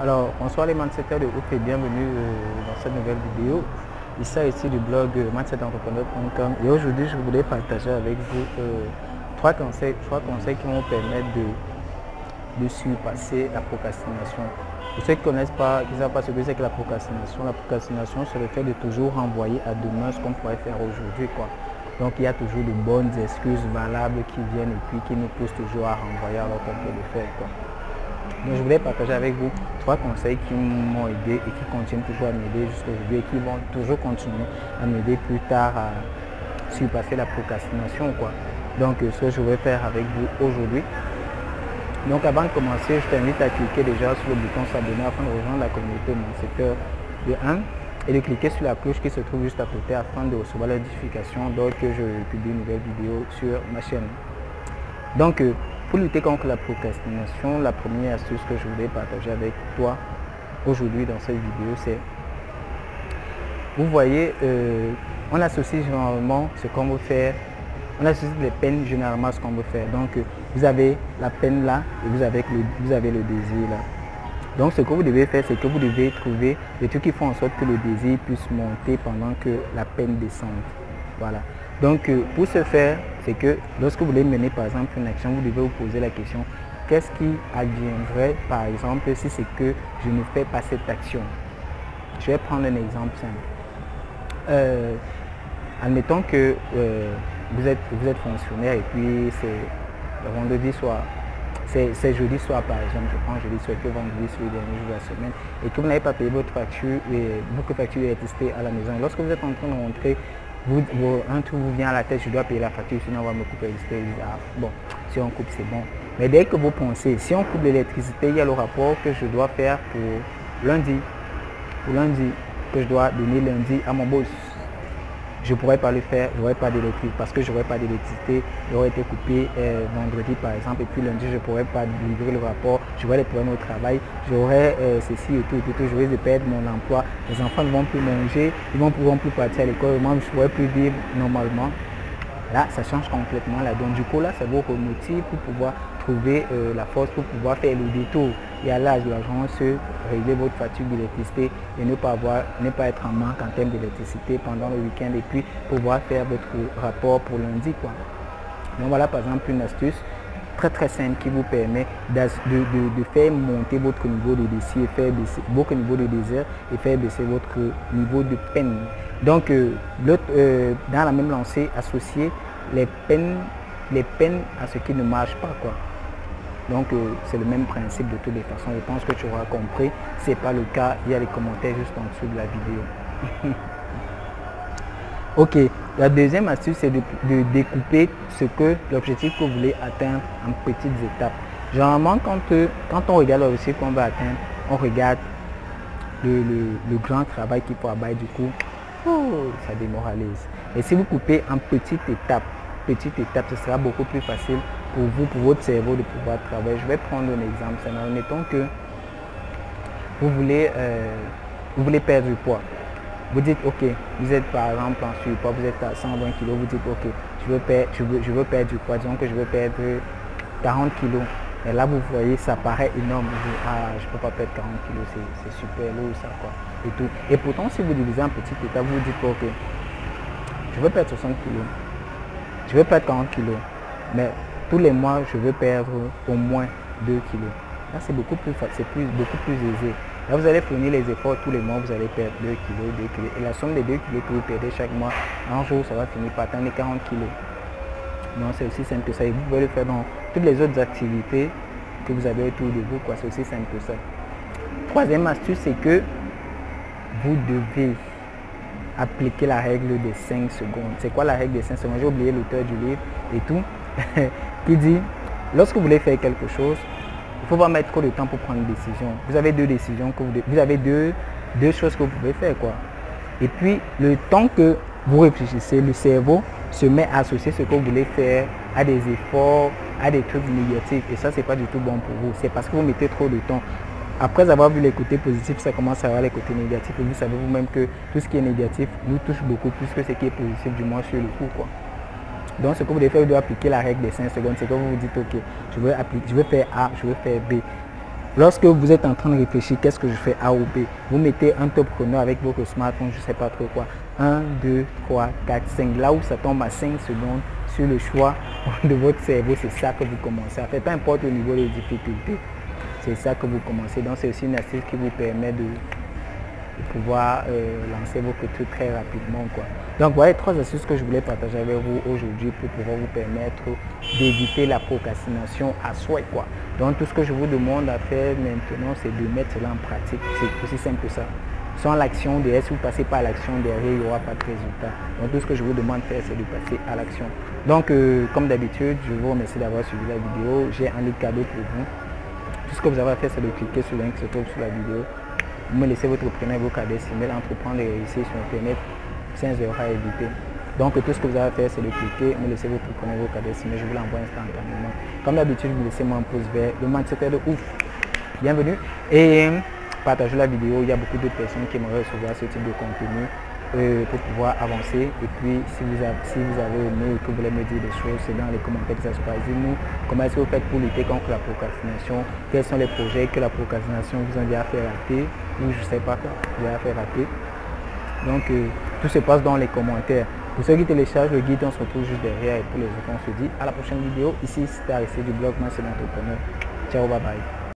Alors, bonsoir les mindsetters de ouf et bienvenue euh, dans cette nouvelle vidéo. S'agit ici du blog euh, mindsetentrepreneur.com et aujourd'hui je voulais partager avec vous euh, trois, conseils, trois conseils qui vont permettre de, de surpasser la procrastination. Pour ceux qui ne connaissent pas, qui ne savent pas ce que c'est que la procrastination, la procrastination c'est le fait de toujours renvoyer à demain ce qu'on pourrait faire aujourd'hui. Donc il y a toujours de bonnes excuses valables qui viennent et puis qui nous poussent toujours à renvoyer alors qu'on peut le faire. Donc je voulais partager avec vous trois conseils qui m'ont aidé et qui continuent toujours à m'aider jusqu'à aujourd'hui et qui vont toujours continuer à m'aider plus tard à surpasser la procrastination. Quoi. Donc ce que je vais faire avec vous aujourd'hui. Donc avant de commencer, je t'invite à cliquer déjà sur le bouton s'abonner afin de rejoindre la communauté Mon secteur de 1 et de cliquer sur la cloche qui se trouve juste à côté afin de recevoir la notification dès que je publie une nouvelle vidéo sur ma chaîne. Donc pour lutter contre la procrastination, la première astuce que je voulais partager avec toi aujourd'hui dans cette vidéo, c'est, vous voyez, euh, on associe généralement ce qu'on veut faire, on associe les peines généralement à ce qu'on veut faire. Donc, vous avez la peine là et vous avez le, vous avez le désir là. Donc, ce que vous devez faire, c'est que vous devez trouver des trucs qui font en sorte que le désir puisse monter pendant que la peine descende. Voilà. Donc, euh, pour ce faire, c'est que lorsque vous voulez mener par exemple une action, vous devez vous poser la question, qu'est-ce qui adviendrait par exemple si c'est que je ne fais pas cette action? Je vais prendre un exemple simple. Euh, admettons que euh, vous, êtes, vous êtes fonctionnaire et puis c'est vendredi soir, c'est jeudi soir par exemple, je prends jeudi soir que vendredi c'est le dernier jour de la semaine et que vous n'avez pas payé votre facture et votre facture est testée à la maison. Lorsque vous êtes en train de rentrer un truc vous vient à la tête, je dois payer la facture, sinon on va me couper l'électricité. Ah, bon, si on coupe, c'est bon. Mais dès que vous pensez, si on coupe l'électricité, il y a le rapport que je dois faire pour lundi. Pour lundi, que je dois donner lundi à mon boss je ne pourrais pas le faire, je n'aurais pas d'électricité parce que je n'aurais pas d'électricité, j'aurais été coupé euh, vendredi par exemple et puis lundi je ne pourrais pas livrer le rapport, j'aurais des problèmes au travail, j'aurais euh, ceci et tout et tout, je vais perdre mon emploi, les enfants ne vont plus manger, ils ne pourront plus partir à l'école, moi je ne pourrais plus vivre normalement. Là, ça change complètement là. Donc du coup là, ça vous remotive pour pouvoir trouver euh, la force pour pouvoir faire le détour et à l'âge de se régler votre fatigue d'électricité et ne pas, avoir, ne pas être en manque en termes d'électricité pendant le week-end et puis pouvoir faire votre rapport pour lundi. Quoi. Donc voilà par exemple une astuce très très simple qui vous permet de, faire monter votre niveau de décès et faire baisser votre niveau de désert et faire baisser votre niveau de peine. Donc euh, euh, dans la même lancée, associer les peines, les peines à ce qui ne marche pas. Quoi. Donc euh, c'est le même principe de toutes les façons. Je pense que tu auras compris. Ce n'est pas le cas, il y a les commentaires juste en dessous de la vidéo. ok, la deuxième astuce, c'est de, découper ce que l'objectif que vous voulez atteindre en petites étapes. Généralement, quand, euh, quand on regarde l'objectif qu'on va atteindre, on regarde le, grand travail qu'il faut abattre du coup, oh, ça démoralise. Et si vous coupez en petites étapes, petites étapes, ce sera beaucoup plus facile pour vous, pour votre cerveau de pouvoir travailler. Je vais prendre un exemple. C'est admettons que vous voulez, euh, vous voulez perdre du poids. Vous dites, ok, vous êtes par exemple en surpoids, vous êtes à 120 kg, vous dites, ok, je veux, perdre, je veux, je veux perdre du poids, disons que je veux perdre 40 kg. Et là, vous voyez, ça paraît énorme. Vous ah, je peux pas perdre 40 kg, c'est super lourd, ça, quoi. Et, tout. et pourtant, si vous divisez en petites étapes, vous vous dites, ok, je veux perdre 60 kg, je veux perdre 40 kg, mais tous les mois, je veux perdre au moins 2 kilos. Là, c'est beaucoup plus c'est plus, beaucoup plus aisé. Là, vous allez fournir les efforts tous les mois, vous allez perdre 2 kilos, 2 kilos. Et la somme des 2 kilos que vous perdez chaque mois, un jour, ça va finir par atteindre les 40 kilos. Non, c'est aussi simple que ça. Et vous pouvez le faire dans toutes les autres activités que vous avez autour de vous. C'est aussi simple que ça. Troisième astuce, c'est que vous devez appliquer la règle des 5 secondes. C'est quoi la règle des 5 secondes? J'ai oublié l'auteur du livre et tout. qui dit, lorsque vous voulez faire quelque chose, il faut pas mettre trop de temps pour prendre une décision. Vous avez deux décisions, que vous avez deux, deux choses que vous pouvez faire. quoi. Et puis, le temps que vous réfléchissez, le cerveau se met à associer ce que vous voulez faire à des efforts, à des trucs négatifs. Et ça, c'est pas du tout bon pour vous. C'est parce que vous mettez trop de temps. Après avoir vu les côtés positifs, ça commence à avoir les côtés négatifs. Et vous savez vous-même que tout ce qui est négatif nous touche beaucoup plus que ce qui est positif, du moins sur le coup. Quoi. Donc ce que vous devez faire, vous devez appliquer la règle des 5 secondes. C'est que vous vous dites, ok, je veux, faire A, je veux faire B. Lorsque vous êtes en train de réfléchir, qu'est-ce que je fais A ou B? Vous mettez un top chrono avec votre smartphone, je ne sais pas trop quoi. 1, 2, 3, 4, 5. Là où ça tombe à 5 secondes sur le choix de votre cerveau, c'est ça que vous commencez à. Peu importe le niveau de difficulté, c'est ça que vous commencez. Donc c'est aussi une astuce qui vous permet de, pouvoir euh, lancer vos trucs très rapidement. Quoi. Donc voilà trois astuces que je voulais partager avec vous aujourd'hui pour pouvoir vous permettre d'éviter la procrastination à soi. Quoi. Donc tout ce que je vous demande à faire maintenant, c'est de mettre cela en pratique. C'est aussi simple que ça. Sans l'action derrière, si vous ne passez pas à l'action derrière, il n'y aura pas de résultat. Donc tout ce que je vous demande de faire, c'est de passer à l'action. Donc euh, comme d'habitude, je vous remercie d'avoir suivi la vidéo. J'ai un livre cadeau pour vous. Tout ce que vous avez à faire, c'est de cliquer sur le lien qui se trouve sur la vidéo vous me laissez votre prénom et vos adresses email, entreprendre et réussir sur Internet à éviter. Donc tout ce que vous avez à faire, c'est de cliquer, me laisser votre prénom vos adresses email, je vous l'envoie instantanément. Comme d'habitude, vous laissez moi un pouce vert, le mindset de ouf. Bienvenue et partagez la vidéo, il y a beaucoup d'autres personnes qui aimeraient recevoir ce type de contenu. Euh, pour pouvoir avancer. Et puis, si vous, avez, si vous avez aimé que vous voulez me dire des choses, c'est dans les commentaires que ça se passe. Dites-nous comment est-ce que vous faites pour lutter contre la procrastination, quels sont les projets que la procrastination vous a déjà fait rater, ou je sais pas quoi, a fait rater. Donc, euh, tout se passe dans les commentaires. Pour ceux qui téléchargent le guide, on se retrouve juste derrière. Et pour les autres, on se dit à la prochaine vidéo. Ici, c'était Arrêté du blog, moi c'est l'entrepreneur. Ciao, bye bye.